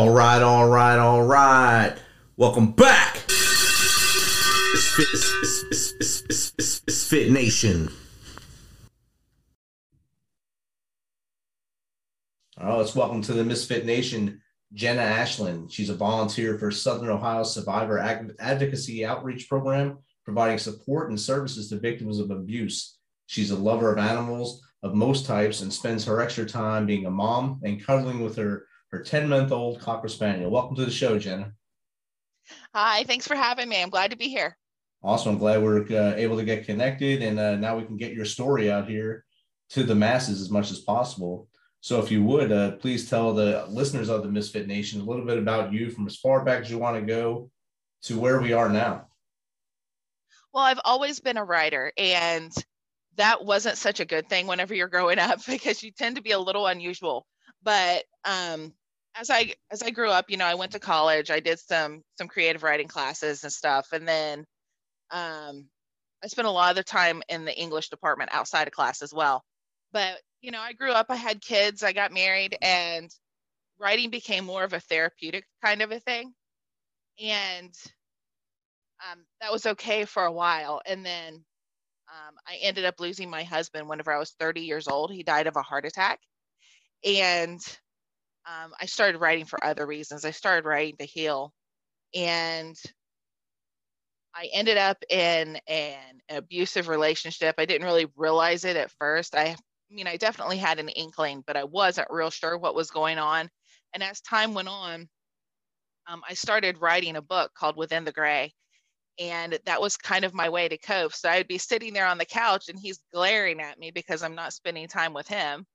All right, all right, all right. Welcome back. It's Fit, it's, it's, it's, it's, Fit Nation. All right, let's welcome to the Misfit Nation Jenna Ashlyn. She's a volunteer for Southern Ohio Survivor Advocacy Outreach Program, providing support and services to victims of abuse. She's a lover of animals of most types and spends her extra time being a mom and cuddling with her her 10 month old Cocker Spaniel. Welcome to the show, Jenna. Hi, thanks for having me. I'm glad to be here. Awesome. I'm glad we're uh, able to get connected and uh, now we can get your story out here to the masses as much as possible. So, if you would, uh, please tell the listeners of the Misfit Nation a little bit about you from as far back as you want to go to where we are now. Well, I've always been a writer, and that wasn't such a good thing whenever you're growing up because you tend to be a little unusual. But um, as I as I grew up, you know, I went to college. I did some some creative writing classes and stuff, and then um, I spent a lot of the time in the English department outside of class as well. But you know, I grew up. I had kids. I got married, and writing became more of a therapeutic kind of a thing, and um, that was okay for a while. And then um, I ended up losing my husband whenever I was 30 years old. He died of a heart attack, and um, I started writing for other reasons. I started writing to heal, and I ended up in an abusive relationship. I didn't really realize it at first. I, I mean, I definitely had an inkling, but I wasn't real sure what was going on. And as time went on, um, I started writing a book called Within the Gray. And that was kind of my way to cope. So I'd be sitting there on the couch and he's glaring at me because I'm not spending time with him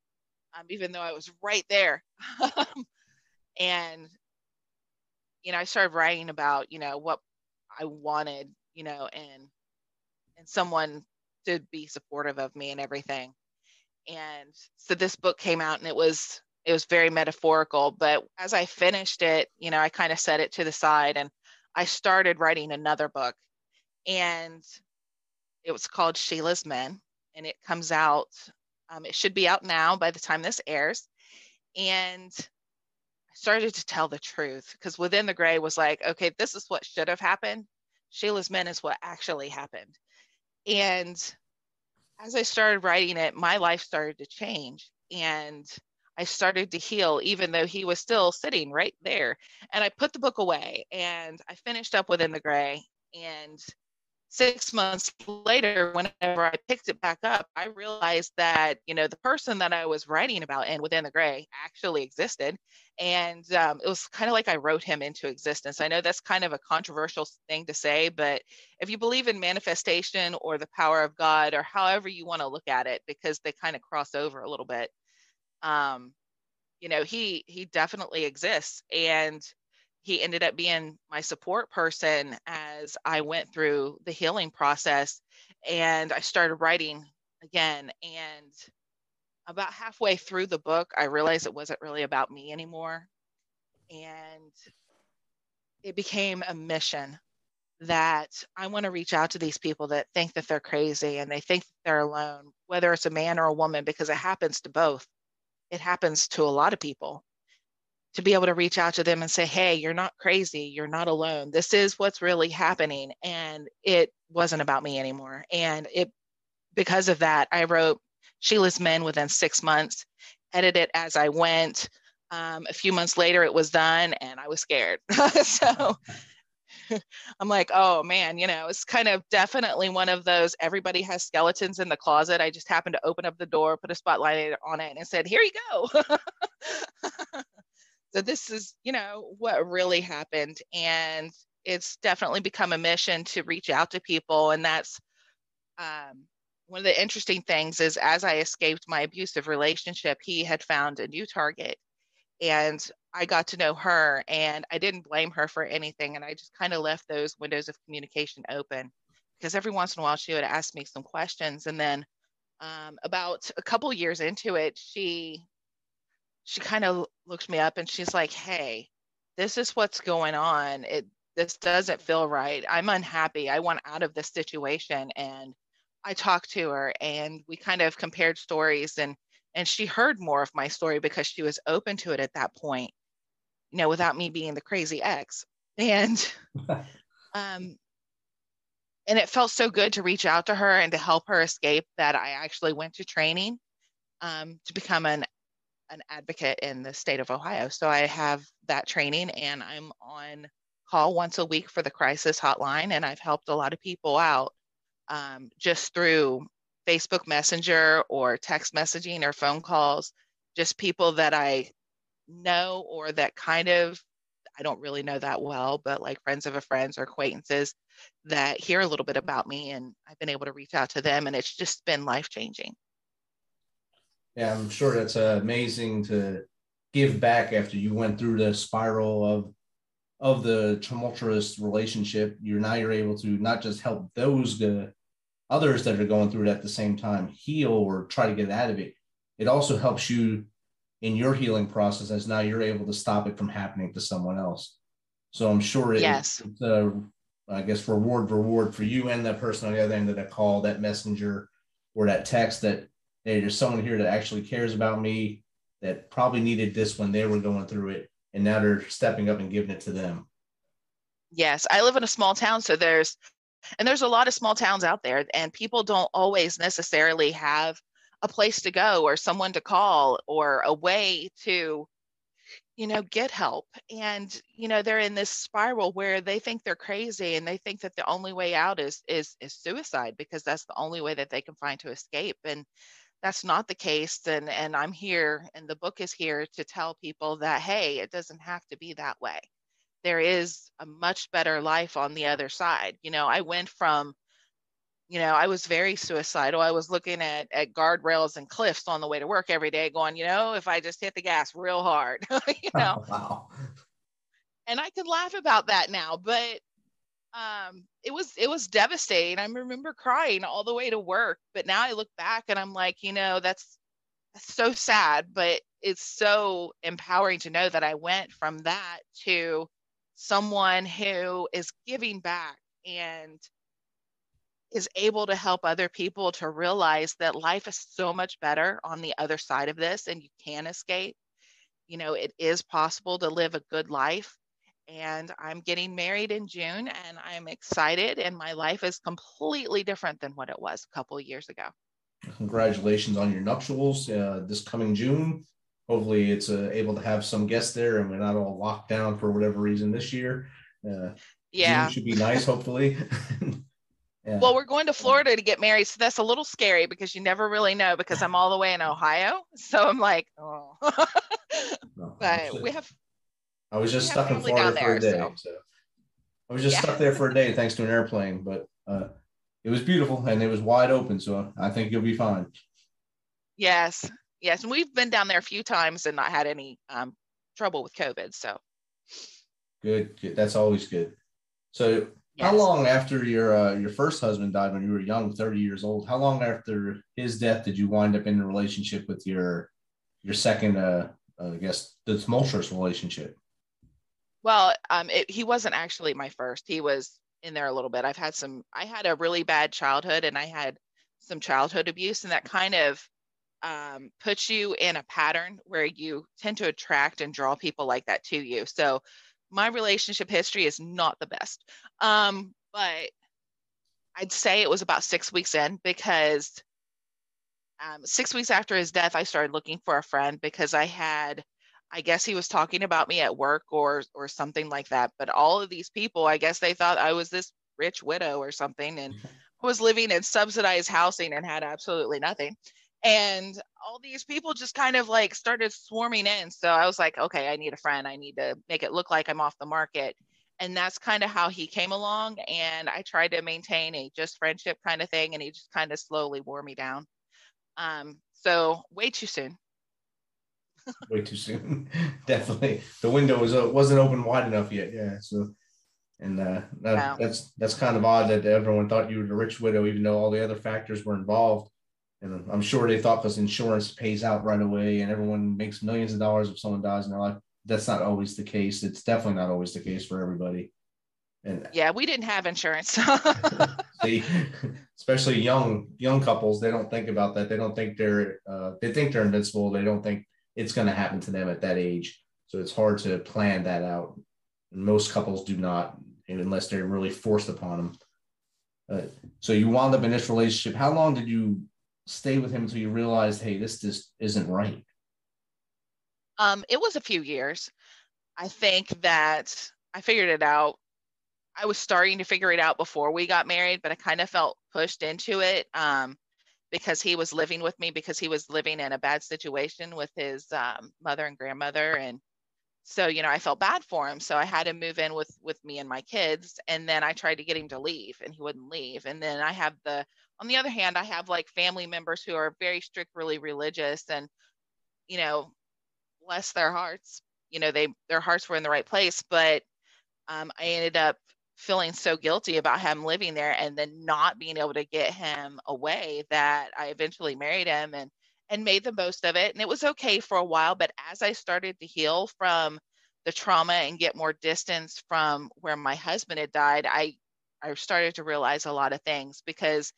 um, even though I was right there. and, you know, I started writing about, you know, what I wanted, you know, and, and someone to be supportive of me and everything. And so this book came out and it was, it was very metaphorical, but as I finished it, you know, I kind of set it to the side and I started writing another book and it was called Sheila's Men and it comes out um, it should be out now by the time this airs. And I started to tell the truth because within the gray was like, okay, this is what should have happened. Sheila's men is what actually happened. And as I started writing it, my life started to change. And I started to heal, even though he was still sitting right there. And I put the book away and I finished up within the gray. And six months later, whenever I picked it back up, I realized that, you know, the person that I was writing about in Within the Gray actually existed. And um, it was kind of like I wrote him into existence. I know that's kind of a controversial thing to say, but if you believe in manifestation or the power of God or however you want to look at it, because they kind of cross over a little bit, um, you know, he he definitely exists. And he ended up being my support person as I went through the healing process and I started writing again. And about halfway through the book, I realized it wasn't really about me anymore. And it became a mission that I want to reach out to these people that think that they're crazy and they think they're alone, whether it's a man or a woman, because it happens to both. It happens to a lot of people. To be able to reach out to them and say, hey, you're not crazy. You're not alone. This is what's really happening. And it wasn't about me anymore. And it, because of that, I wrote Sheila's Men within six months, edited as I went. Um, a few months later, it was done and I was scared. so, I'm like, oh man, you know, it's kind of definitely one of those everybody has skeletons in the closet. I just happened to open up the door, put a spotlight on it, and said, here you go. so this is, you know, what really happened. And it's definitely become a mission to reach out to people. And that's um, one of the interesting things is as I escaped my abusive relationship, he had found a new target and I got to know her and I didn't blame her for anything. And I just kind of left those windows of communication open because every once in a while she would ask me some questions. And then um, about a couple years into it, she she kind of looked me up and she's like, "Hey, this is what's going on. It this doesn't feel right. I'm unhappy. I want out of this situation." And I talked to her and we kind of compared stories and and she heard more of my story because she was open to it at that point you know without me being the crazy ex and um and it felt so good to reach out to her and to help her escape that i actually went to training um, to become an an advocate in the state of ohio so i have that training and i'm on call once a week for the crisis hotline and i've helped a lot of people out um, just through Facebook Messenger or text messaging or phone calls, just people that I know or that kind of I don't really know that well, but like friends of a friends or acquaintances that hear a little bit about me and I've been able to reach out to them and it's just been life changing. Yeah, I'm sure that's uh, amazing to give back after you went through the spiral of of the tumultuous relationship. You're now you're able to not just help those uh, others that are going through it at the same time heal or try to get out of it, it also helps you in your healing process as now you're able to stop it from happening to someone else. So I'm sure it, yes. it's a, I guess, reward, reward for you and that person on the other end of that call, that messenger, or that text that there's someone here that actually cares about me that probably needed this when they were going through it. And now they're stepping up and giving it to them. Yes, I live in a small town, so there's and there's a lot of small towns out there, and people don't always necessarily have a place to go or someone to call or a way to you know get help and you know they're in this spiral where they think they're crazy and they think that the only way out is is is suicide because that's the only way that they can find to escape and that's not the case and and i'm here and the book is here to tell people that hey it doesn't have to be that way there is a much better life on the other side. You know, I went from, you know, I was very suicidal. I was looking at at guardrails and cliffs on the way to work every day, going, you know, if I just hit the gas real hard, you know. Oh, wow. And I can laugh about that now, but um it was it was devastating. I remember crying all the way to work, but now I look back and I'm like, you know, that's that's so sad, but it's so empowering to know that I went from that to someone who is giving back and is able to help other people to realize that life is so much better on the other side of this and you can escape. You know, it is possible to live a good life. And I'm getting married in June and I'm excited, and my life is completely different than what it was a couple of years ago. Congratulations on your nuptials uh, this coming June hopefully it's uh, able to have some guests there and we're not all locked down for whatever reason this year. Uh, yeah, June should be nice, hopefully. yeah. Well, we're going to Florida to get married, so that's a little scary because you never really know. Because I'm all the way in Ohio, so I'm like, oh. no, but we have. I was just stuck in Florida for a day, so. so. I was just yeah. stuck there for a day thanks to an airplane, but uh, it was beautiful and it was wide open, so I think you'll be fine. Yes, yes, and we've been down there a few times and not had any um, trouble with COVID. So good, good. That's always good. So yes. how long after your uh, your first husband died when you were young, thirty years old? How long after his death did you wind up in a relationship with your your second, uh, uh I guess, the tumultuous relationship? Well, um, it, he wasn't actually my first. He was in there a little bit. I've had some, I had a really bad childhood and I had some childhood abuse, and that kind of um, puts you in a pattern where you tend to attract and draw people like that to you. So my relationship history is not the best. Um, but I'd say it was about six weeks in because um, six weeks after his death, I started looking for a friend because I had, I guess he was talking about me at work or or something like that. But all of these people, I guess they thought I was this rich widow or something and was living in subsidized housing and had absolutely nothing. And all these people just kind of like started swarming in. So I was like, okay, I need a friend. I need to make it look like I'm off the market and that's kind of how he came along and i tried to maintain a just friendship kind of thing and he just kind of slowly wore me down um, so way too soon way too soon definitely the window was uh, wasn't open wide enough yet yeah so and uh, that, wow. that's that's kind of odd that everyone thought you were the rich widow even though all the other factors were involved and i'm sure they thought because insurance pays out right away and everyone makes millions of dollars if someone dies in their life that's not always the case. It's definitely not always the case for everybody. And yeah, we didn't have insurance. see, especially young young couples, they don't think about that. They don't think they're uh, they think they're invincible. They don't think it's going to happen to them at that age. So it's hard to plan that out. Most couples do not, unless they're really forced upon them. Uh, so you wound up in this relationship. How long did you stay with him until you realized, hey, this just isn't right? Um, it was a few years. I think that I figured it out. I was starting to figure it out before we got married, but I kind of felt pushed into it um, because he was living with me because he was living in a bad situation with his um, mother and grandmother, and so you know I felt bad for him. So I had him move in with with me and my kids, and then I tried to get him to leave, and he wouldn't leave. And then I have the on the other hand, I have like family members who are very strictly religious, and you know bless their hearts you know they their hearts were in the right place but um, i ended up feeling so guilty about him living there and then not being able to get him away that i eventually married him and and made the most of it. And it was okay for a while but as i started to heal from the trauma and get more distance from where my husband had died i i started to realize a lot of things because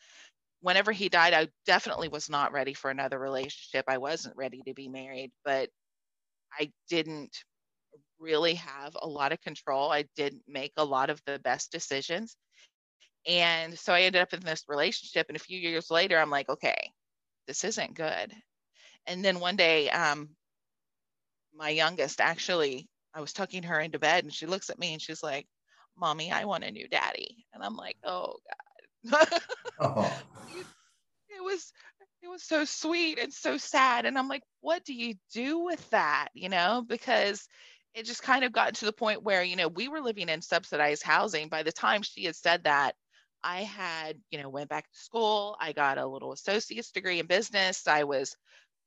whenever he died i definitely was not ready for another relationship. I wasn't ready to be married but I didn't really have a lot of control. I didn't make a lot of the best decisions. And so I ended up in this relationship. And a few years later, I'm like, okay, this isn't good. And then one day, um, my youngest actually, I was tucking her into bed and she looks at me and she's like, Mommy, I want a new daddy. And I'm like, oh God. oh. it was it was so sweet and so sad. And I'm like, what do you do with that? You know, because it just kind of got to the point where, you know, we were living in subsidized housing. By the time she had said that, I had, you know, went back to school. I got a little associate's degree in business. I was,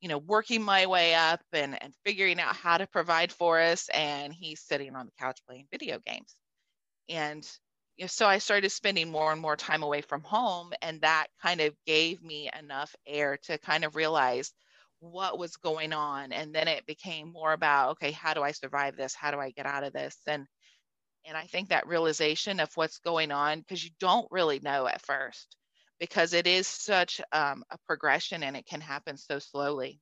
you know, working my way up and, and figuring out how to provide for us. And he's sitting on the couch playing video games. And you know, so I started spending more and more time away from home. And that kind of gave me enough air to kind of realize what was going on. And then it became more about, okay, how do I survive this? How do I get out of this? And and I think that realization of what's going on, because you don't really know at first, because it is such um, a progression and it can happen so slowly.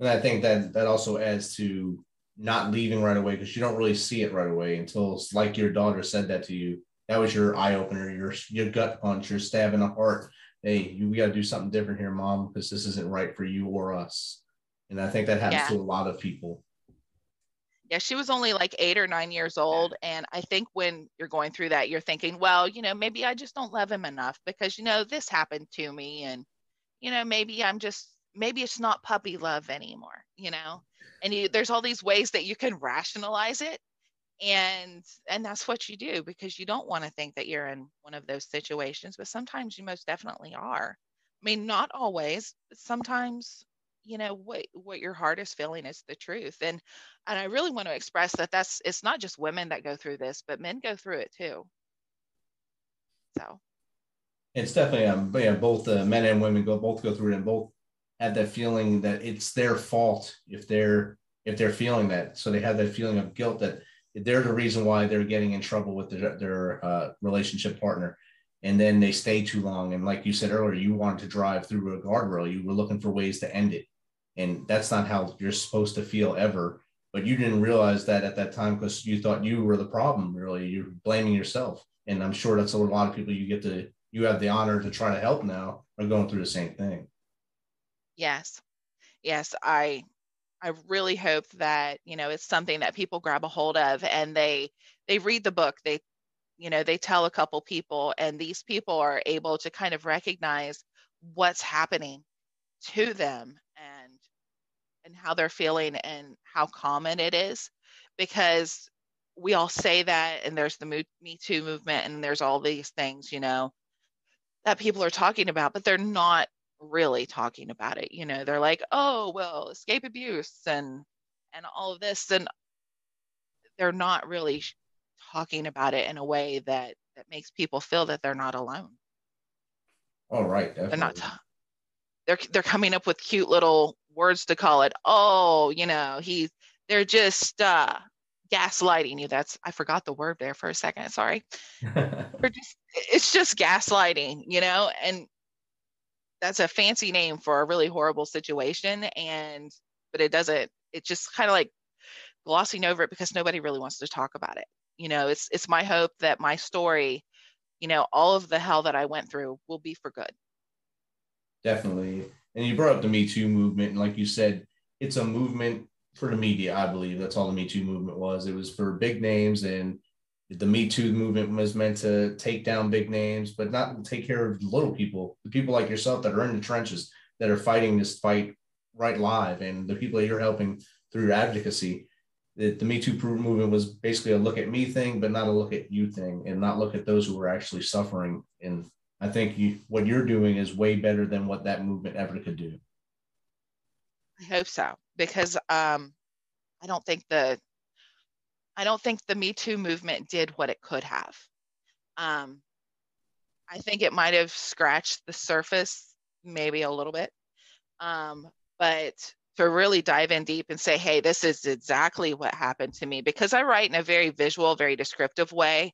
And I think that that also adds to not leaving right away because you don't really see it right away until like your daughter said that to you. That was your eye opener, your your gut punch, your stab in the heart. Hey, you, we got to do something different here, mom, because this isn't right for you or us. And I think that happens yeah. to a lot of people. Yeah, she was only like eight or nine years old. And I think when you're going through that, you're thinking, well, you know, maybe I just don't love him enough because, you know, this happened to me. And, you know, maybe I'm just, maybe it's not puppy love anymore, you know? and you, there's all these ways that you can rationalize it and and that's what you do because you don't want to think that you're in one of those situations but sometimes you most definitely are. I mean not always but sometimes you know what what your heart is feeling is the truth and and i really want to express that that's it's not just women that go through this but men go through it too. So. It's definitely um yeah both uh, men and women go both go through it and both have that feeling that it's their fault if they're if they're feeling that. So they have that feeling of guilt that they're the reason why they're getting in trouble with their, their uh, relationship partner. And then they stay too long. And like you said earlier you wanted to drive through a guardrail. You were looking for ways to end it. And that's not how you're supposed to feel ever. But you didn't realize that at that time because you thought you were the problem really. You're blaming yourself. And i'm sure that's a lot of people you get to you have the honor to try to help now are going through the same thing. Yes. Yes i i really hope that you know it's something that people grab a hold of and they they read the book they you know they tell a couple people and these people are able to kind of recognize what's happening to them and and how they're feeling and how common it is because we all say that and there's the me too movement and there's all these things you know that people are talking about but they're not really talking about it you know they're like oh well escape abuse and and all of this and they're not really talking about it in a way that that makes people feel that they're not alone. All right definitely. they're not they're they're coming up with cute little words to call it oh you know he's they're just uh gaslighting you. That's i forgot the word there for a second sorry. Just, it's just gaslighting you know and that's a fancy name for a really horrible situation and but it doesn't it's just kind of like glossing over it because nobody really wants to talk about it. You know it's it's my hope that my story you know all of the hell that i went through will be for good. Definitely. And you brought up the me too movement and like you said it's a movement for the media i believe. That's all the me too movement was. It was for big names and the me too movement was meant to take down big names but not take care of little people the people like yourself that are in the trenches that are fighting this fight right live and the people that you're helping through your advocacy the, the Me Too movement was basically a look at me thing, but not a look at you thing, and not look at those who were actually suffering. And I think you, what you're doing is way better than what that movement ever could do. I hope so, because um, I don't think the I don't think the Me Too movement did what it could have. Um, I think it might have scratched the surface, maybe a little bit, um, but to really dive in deep and say, hey, this is exactly what happened to me. Because I write in a very visual, very descriptive way,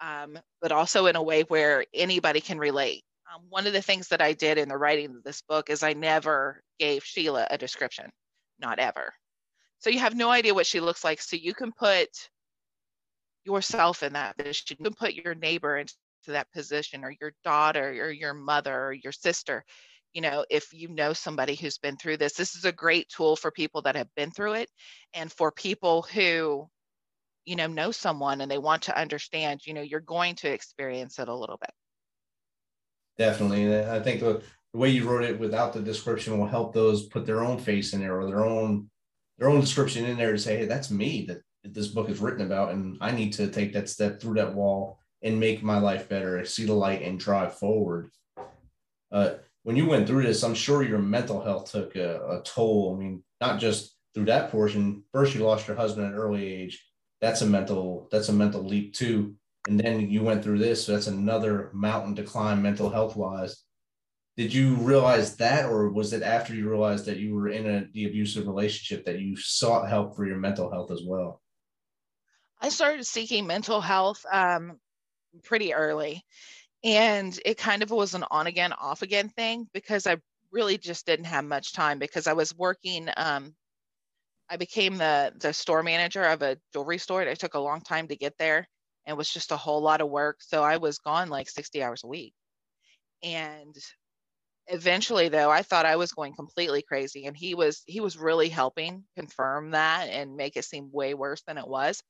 um, but also in a way where anybody can relate. Um, one of the things that I did in the writing of this book is I never gave Sheila a description, not ever. So you have no idea what she looks like. So you can put yourself in that position. You can put your neighbor into that position, or your daughter, or your mother, or your sister you know if you know somebody who's been through this this is a great tool for people that have been through it and for people who you know know someone and they want to understand you know you're going to experience it a little bit definitely i think the, the way you wrote it without the description will help those put their own face in there or their own their own description in there to say hey that's me that this book is written about and i need to take that step through that wall and make my life better see the light and drive forward uh, when you went through this, I'm sure your mental health took a, a, toll. I mean, not just through that portion. First, you lost your husband at an early age. That's a mental that's a mental leap too. And then you went through this, so that's another mountain to climb mental health wise. Did you realize that, or was it after you realized that you were in a, the abusive relationship that you sought help for your mental health as well? I started seeking mental health um, pretty early and it kind of was an on again off again thing because i really just didn't have much time because i was working um, i became the the store manager of a jewelry store. And it took a long time to get there and was just a whole lot of work. So i was gone like 60 hours a week. And eventually though i thought i was going completely crazy and he was he was really helping confirm that and make it seem way worse than it was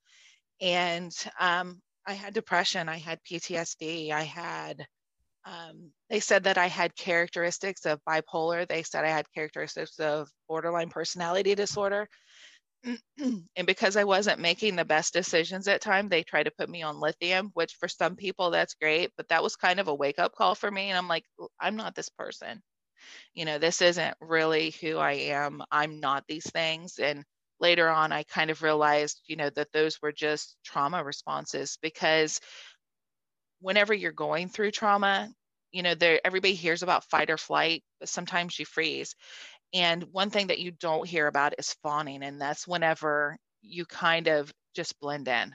and um, I had depression, I had PTSD, I had um, they said that I had characteristics of bipolar. They said I had characteristics of borderline personality disorder. and because I wasn't making the best decisions at time, they tried to put me on lithium, which for some people that's great, but that was kind of a wake up call for me. And I'm like, I'm not this person. You know, this isn't really who I am. I'm not these things. And later on i kind of realized you know that those were just trauma responses because whenever you're going through trauma you know there everybody hears about fight or flight but sometimes you freeze and one thing that you don't hear about is fawning and that's whenever you kind of just blend in.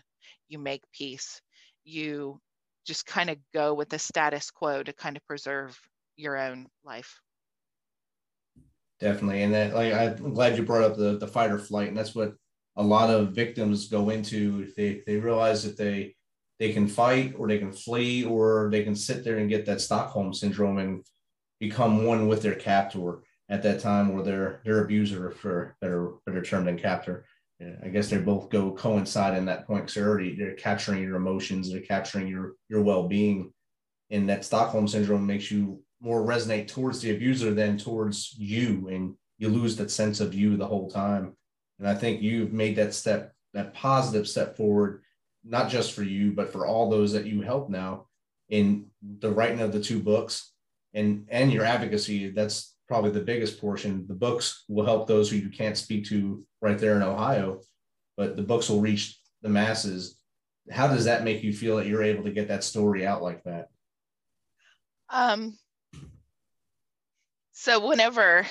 You make peace. You just kind of go with the status quo to kind of preserve your own life. Definitely and that like i'm glad you brought up the the fight or flight and that's what a lot of victims go into. If they they realize that they they can fight or they can flee or they can sit there and get that stockholm syndrome and become one with their captor at that time or their their abuser for better better term than captor I guess they both go coincide in that point. So already they're capturing your emotions, they're capturing your your well-being. And that Stockholm syndrome makes you more resonate towards the abuser than towards you. And you lose that sense of you the whole time. And I think you've made that step, that positive step forward, not just for you, but for all those that you help now in the writing of the two books and and your advocacy. That's probably the biggest portion. The books will help those who you can't speak to right there in Ohio, but the books will reach the masses. How does that make you feel that you're able to get that story out like that? Um, so whenever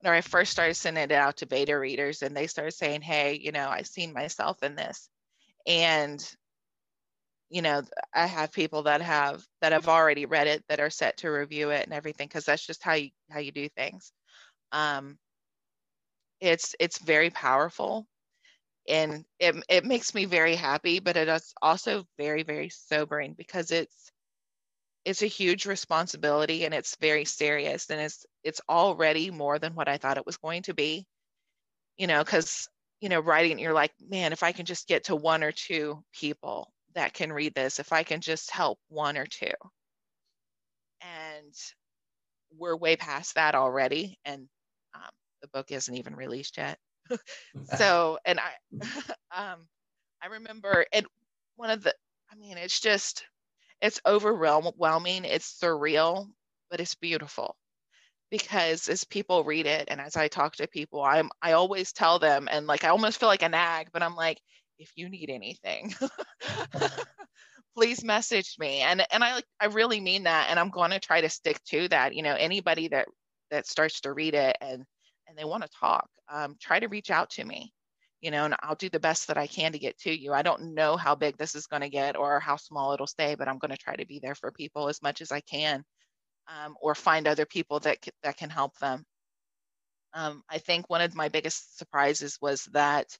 whenever I first started sending it out to beta readers and they started saying, Hey, you know, I've seen myself in this. And you know i have people that have that have already read it that are set to review it and everything because that's just how you how you do things. Um it's it's very powerful and it, it makes me very happy but it is also very very sobering because it's it's a huge responsibility and it's very serious and it's it's already more than what i thought it was going to be. You know because you know writing you're like man if i can just get to one or two people that can read this if I can just help one or two. And we're way past that already. And um, the book isn't even released yet. so, and I, um, I remember it, one of the, I mean, it's just, it's overwhelming. It's surreal, but it's beautiful because as people read it and as I talk to people, I'm, I always tell them, and like, I almost feel like a nag, but I'm like, if you need anything please message me. And and i i really mean that and i'm going to try to stick to that. You know anybody that that starts to read it and and they want to talk um, try to reach out to me you know and i'll do the best that i can to get to you. I don't know how big this is going to get or how small it'll stay but i'm going to try to be there for people as much as i can um, or find other people that that can help them. Um, i think one of my biggest surprises was that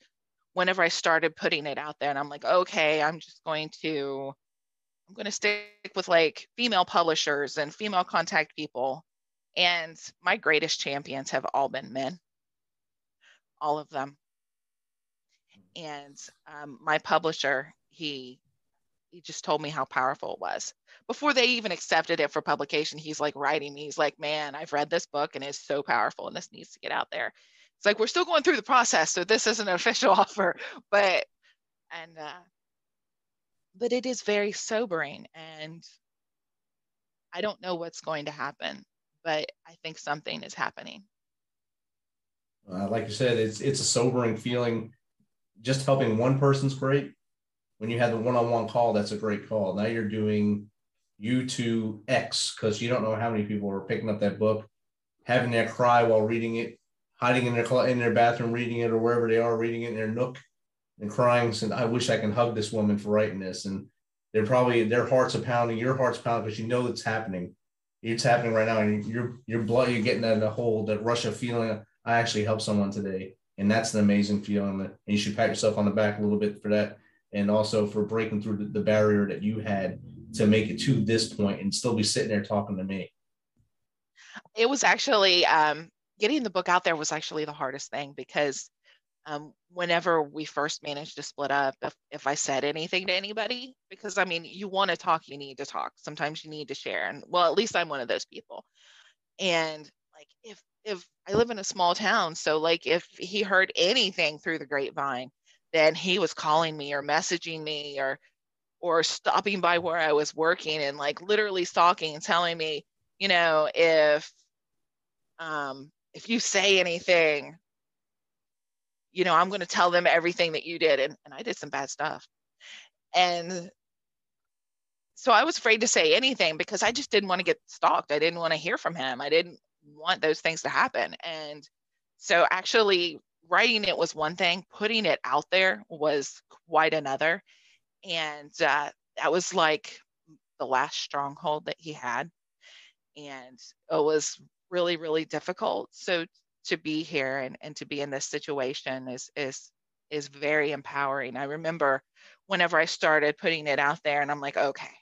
whenever I started putting it out there and I'm like, okay, I'm just going to, I'm going to stick with like female publishers and female contact people. And my greatest champions have all been men, all of them. And um, my publisher, he, he just told me how powerful it was. Before they even accepted it for publication, he's like writing me. He's like, man, I've read this book and it's so powerful and this needs to get out there it's like we're still going through the process so this isn't an official offer but and uh but it is very sobering and i don't know what's going to happen but i think something is happening. Uh, like you said it's it's a sobering feeling. Just helping one person's great when you have the one-on-one call that's a great call. Now you're doing you to x because you don't know how many people are picking up that book having that cry while reading it hiding in their in their bathroom reading it or wherever they are reading it in their nook and crying saying i wish i can hug this woman for writing this. And they're probably their hearts are pounding your heart's pounding because you know it's happening. It's happening right now and your your blood you're getting that whole that rush of feeling i actually helped someone today. And that's an amazing feeling and you should pat yourself on the back a little bit for that and also for breaking through the, the barrier that you had to make it to this point and still be sitting there talking to me. It was actually um, getting the book out there was actually the hardest thing because um, whenever we first managed to split up, if, if I said anything to anybody, because I mean, you want to talk, you need to talk. Sometimes you need to share. And well, at least I'm one of those people. And like, if, if I live in a small town, so like if he heard anything through the grapevine, then he was calling me or messaging me or, or stopping by where I was working and like literally stalking and telling me, you know, if um, if you say anything, you know, I'm going to tell them everything that you did. And, and I did some bad stuff. And so I was afraid to say anything because I just didn't want to get stalked. I didn't want to hear from him. I didn't want those things to happen. And so actually writing it was one thing, putting it out there was quite another. And uh, that was like the last stronghold that he had. And it was really, really difficult. So to be here and, and to be in this situation is is is very empowering. I remember whenever I started putting it out there and I'm like, okay,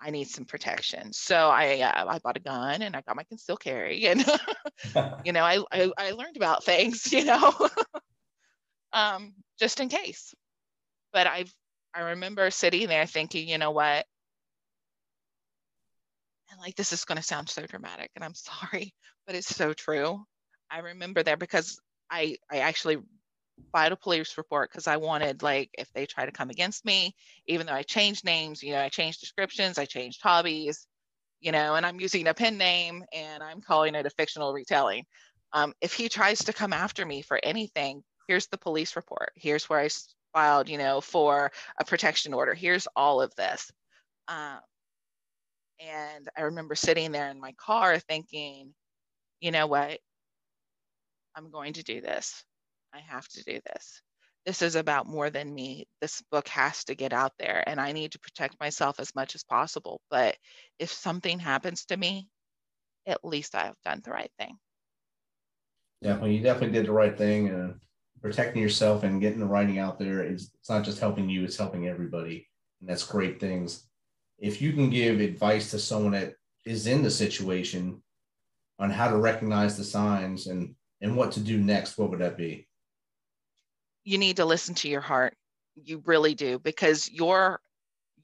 I need some protection. So I uh, I bought a gun and I got my concealed carry and you know I, I, I learned about things you know um, just in case. But I I remember sitting there thinking, you know what? And like this is going to sound so dramatic, and I'm sorry, but it's so true. I remember that because I I actually filed a police report because I wanted like if they try to come against me, even though I changed names, you know, I changed descriptions, I changed hobbies, you know, and I'm using a pen name and I'm calling it a fictional retelling. Um, if he tries to come after me for anything, here's the police report. Here's where I filed, you know, for a protection order. Here's all of this. Um, and I remember sitting there in my car thinking, you know what? I'm going to do this. I have to do this. This is about more than me. This book has to get out there, and I need to protect myself as much as possible. But if something happens to me, at least I have done the right thing. Definitely, you definitely did the right thing. And protecting yourself and getting the writing out there is it's not just helping you; it's helping everybody, and that's great things. If you can give advice to someone that is in the situation on how to recognize the signs and and what to do next, what would that be? You need to listen to your heart. You really do, because you're,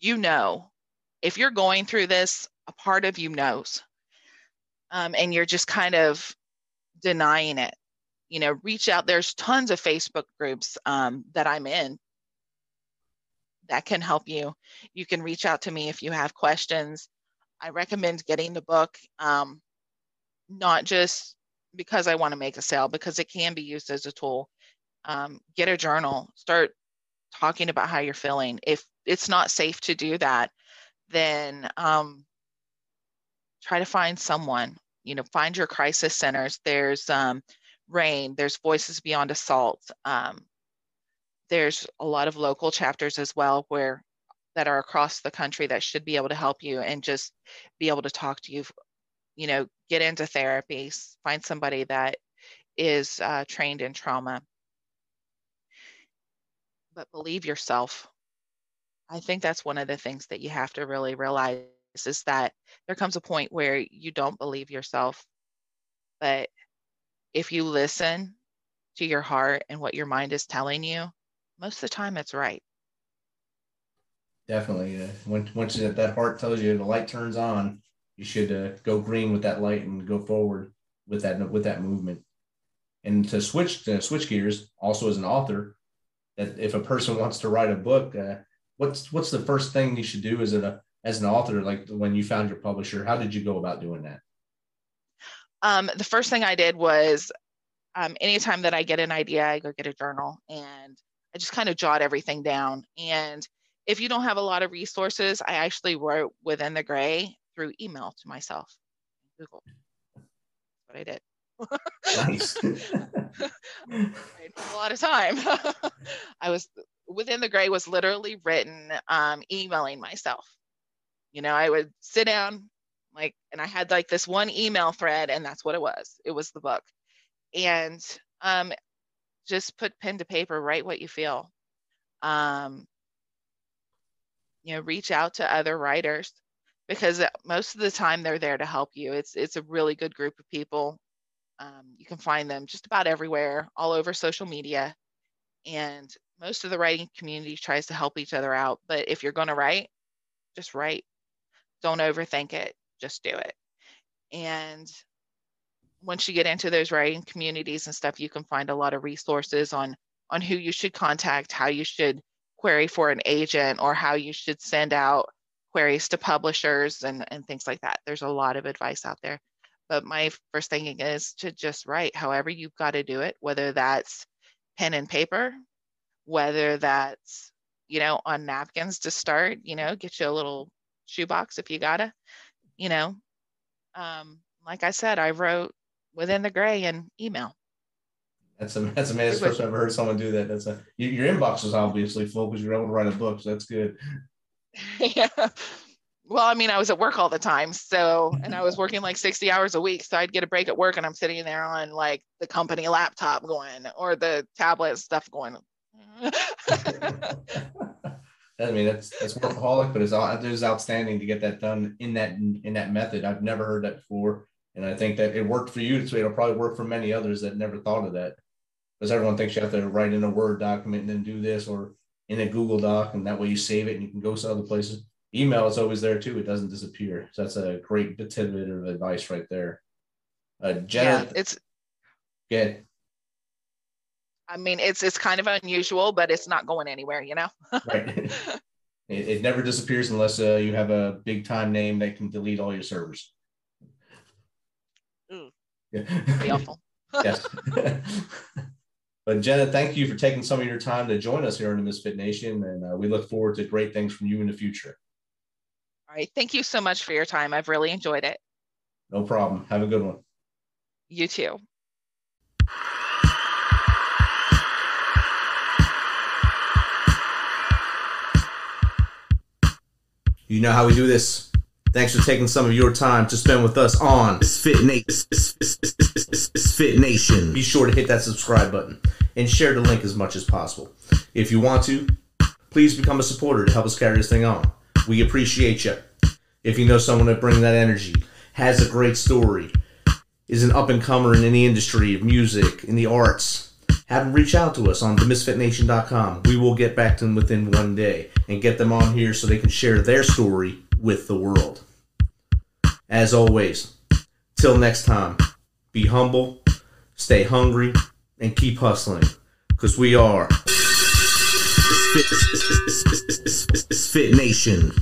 you know, if you're going through this, a part of you knows. Um, and you're just kind of denying it. You know, reach out. There's tons of Facebook groups um, that I'm in that can help you. You can reach out to me if you have questions. I recommend getting the book, um, not just because I want to make a sale, because it can be used as a tool. Um, get a journal, start talking about how you're feeling. If it's not safe to do that, then um, try to find someone, you know, find your crisis centers. There's um, RAINN, there's Voices Beyond Assault. Um, there's a lot of local chapters as well where that are across the country that should be able to help you and just be able to talk to you you know, get into therapy, find somebody that is uh, trained in trauma. But believe yourself. I think that's one of the things that you have to really realize is that there comes a point where you don't believe yourself. But if you listen to your heart and what your mind is telling you, most of the time it's right. Definitely. Uh, once, that heart tells you the light turns on, you should uh, go green with that light and go forward with that with that movement. And to switch to switch gears, also as an author, that if a person wants to write a book, uh, what's what's the first thing you should do as a as an author? Like when you found your publisher, how did you go about doing that? Um, the first thing I did was, um, anytime that I get an idea, I go get a journal and I just kind of jot everything down. And if you don't have a lot of resources, I actually wrote within the gray through email to myself. Google. That's what I did. Nice. a lot of time. I was within the gray was literally written um, emailing myself. You know, I would sit down like, and I had like this one email thread, and that's what it was. It was the book, and um, just put pen to paper, write what you feel. Um, you know, reach out to other writers because uh, most of the time they're there to help you. It's it's a really good group of people. Um, you can find them just about everywhere, all over social media, and most of the writing community tries to help each other out. But if you're going to write, just write. Don't overthink it. Just do it. And once you get into those writing communities and stuff, you can find a lot of resources on on who you should contact, how you should query for an agent, or how you should send out queries to publishers and, and things like that. There's a lot of advice out there. But my first thing is to just write however you've got to do it, whether that's pen and paper, whether that's, you know, on napkins to start, you know, get you a little shoebox if you gotta, you know. Um, like I said, I wrote within the gray and email. That's a that's amazing. First I've ever heard someone do that. That's a your inbox is obviously full because you're able to write a book. So that's good. yeah. Well, I mean, I was at work all the time. So, and I was working like 60 hours a week. So I'd get a break at work and I'm sitting there on like the company laptop going or the tablet stuff going. I mean, that's that's workaholic, but it's it is outstanding to get that done in that in that method. I've never heard that before, and I think that it worked for you. So it'll probably work for many others that never thought of that, because everyone thinks you have to write in a Word document and then do this, or in a Google Doc, and that way you save it and you can go to other places. Email is always there too; it doesn't disappear. So that's a great tidbit of advice right there. Uh, Jenna, yeah, it's good. I mean, it's it's kind of unusual, but it's not going anywhere, you know. right. It, it, never disappears unless uh, you have a big time name that can delete all your servers. Yeah. Be awful. yes. but Jenna, thank you for taking some of your time to join us here in the Misfit Nation, and uh, we look forward to great things from you in the future. All right. Thank you so much for your time. I've really enjoyed it. No problem. Have a good one. You too. You know how we do this. Thanks for taking some of your time to spend with us on Fit Nation. Fit Nation. Be sure to hit that subscribe button and share the link as much as possible. If you want to, please become a supporter to help us carry this thing on. We appreciate you. If you know someone that brings that energy, has a great story, is an up and comer in any industry of music, in the arts, have them reach out to us on themisfitnation.com. We will get back to them within one day and get them on here so they can share their story with the world. As always, till next time, be humble, stay hungry, and keep hustling because we are Fit Nation.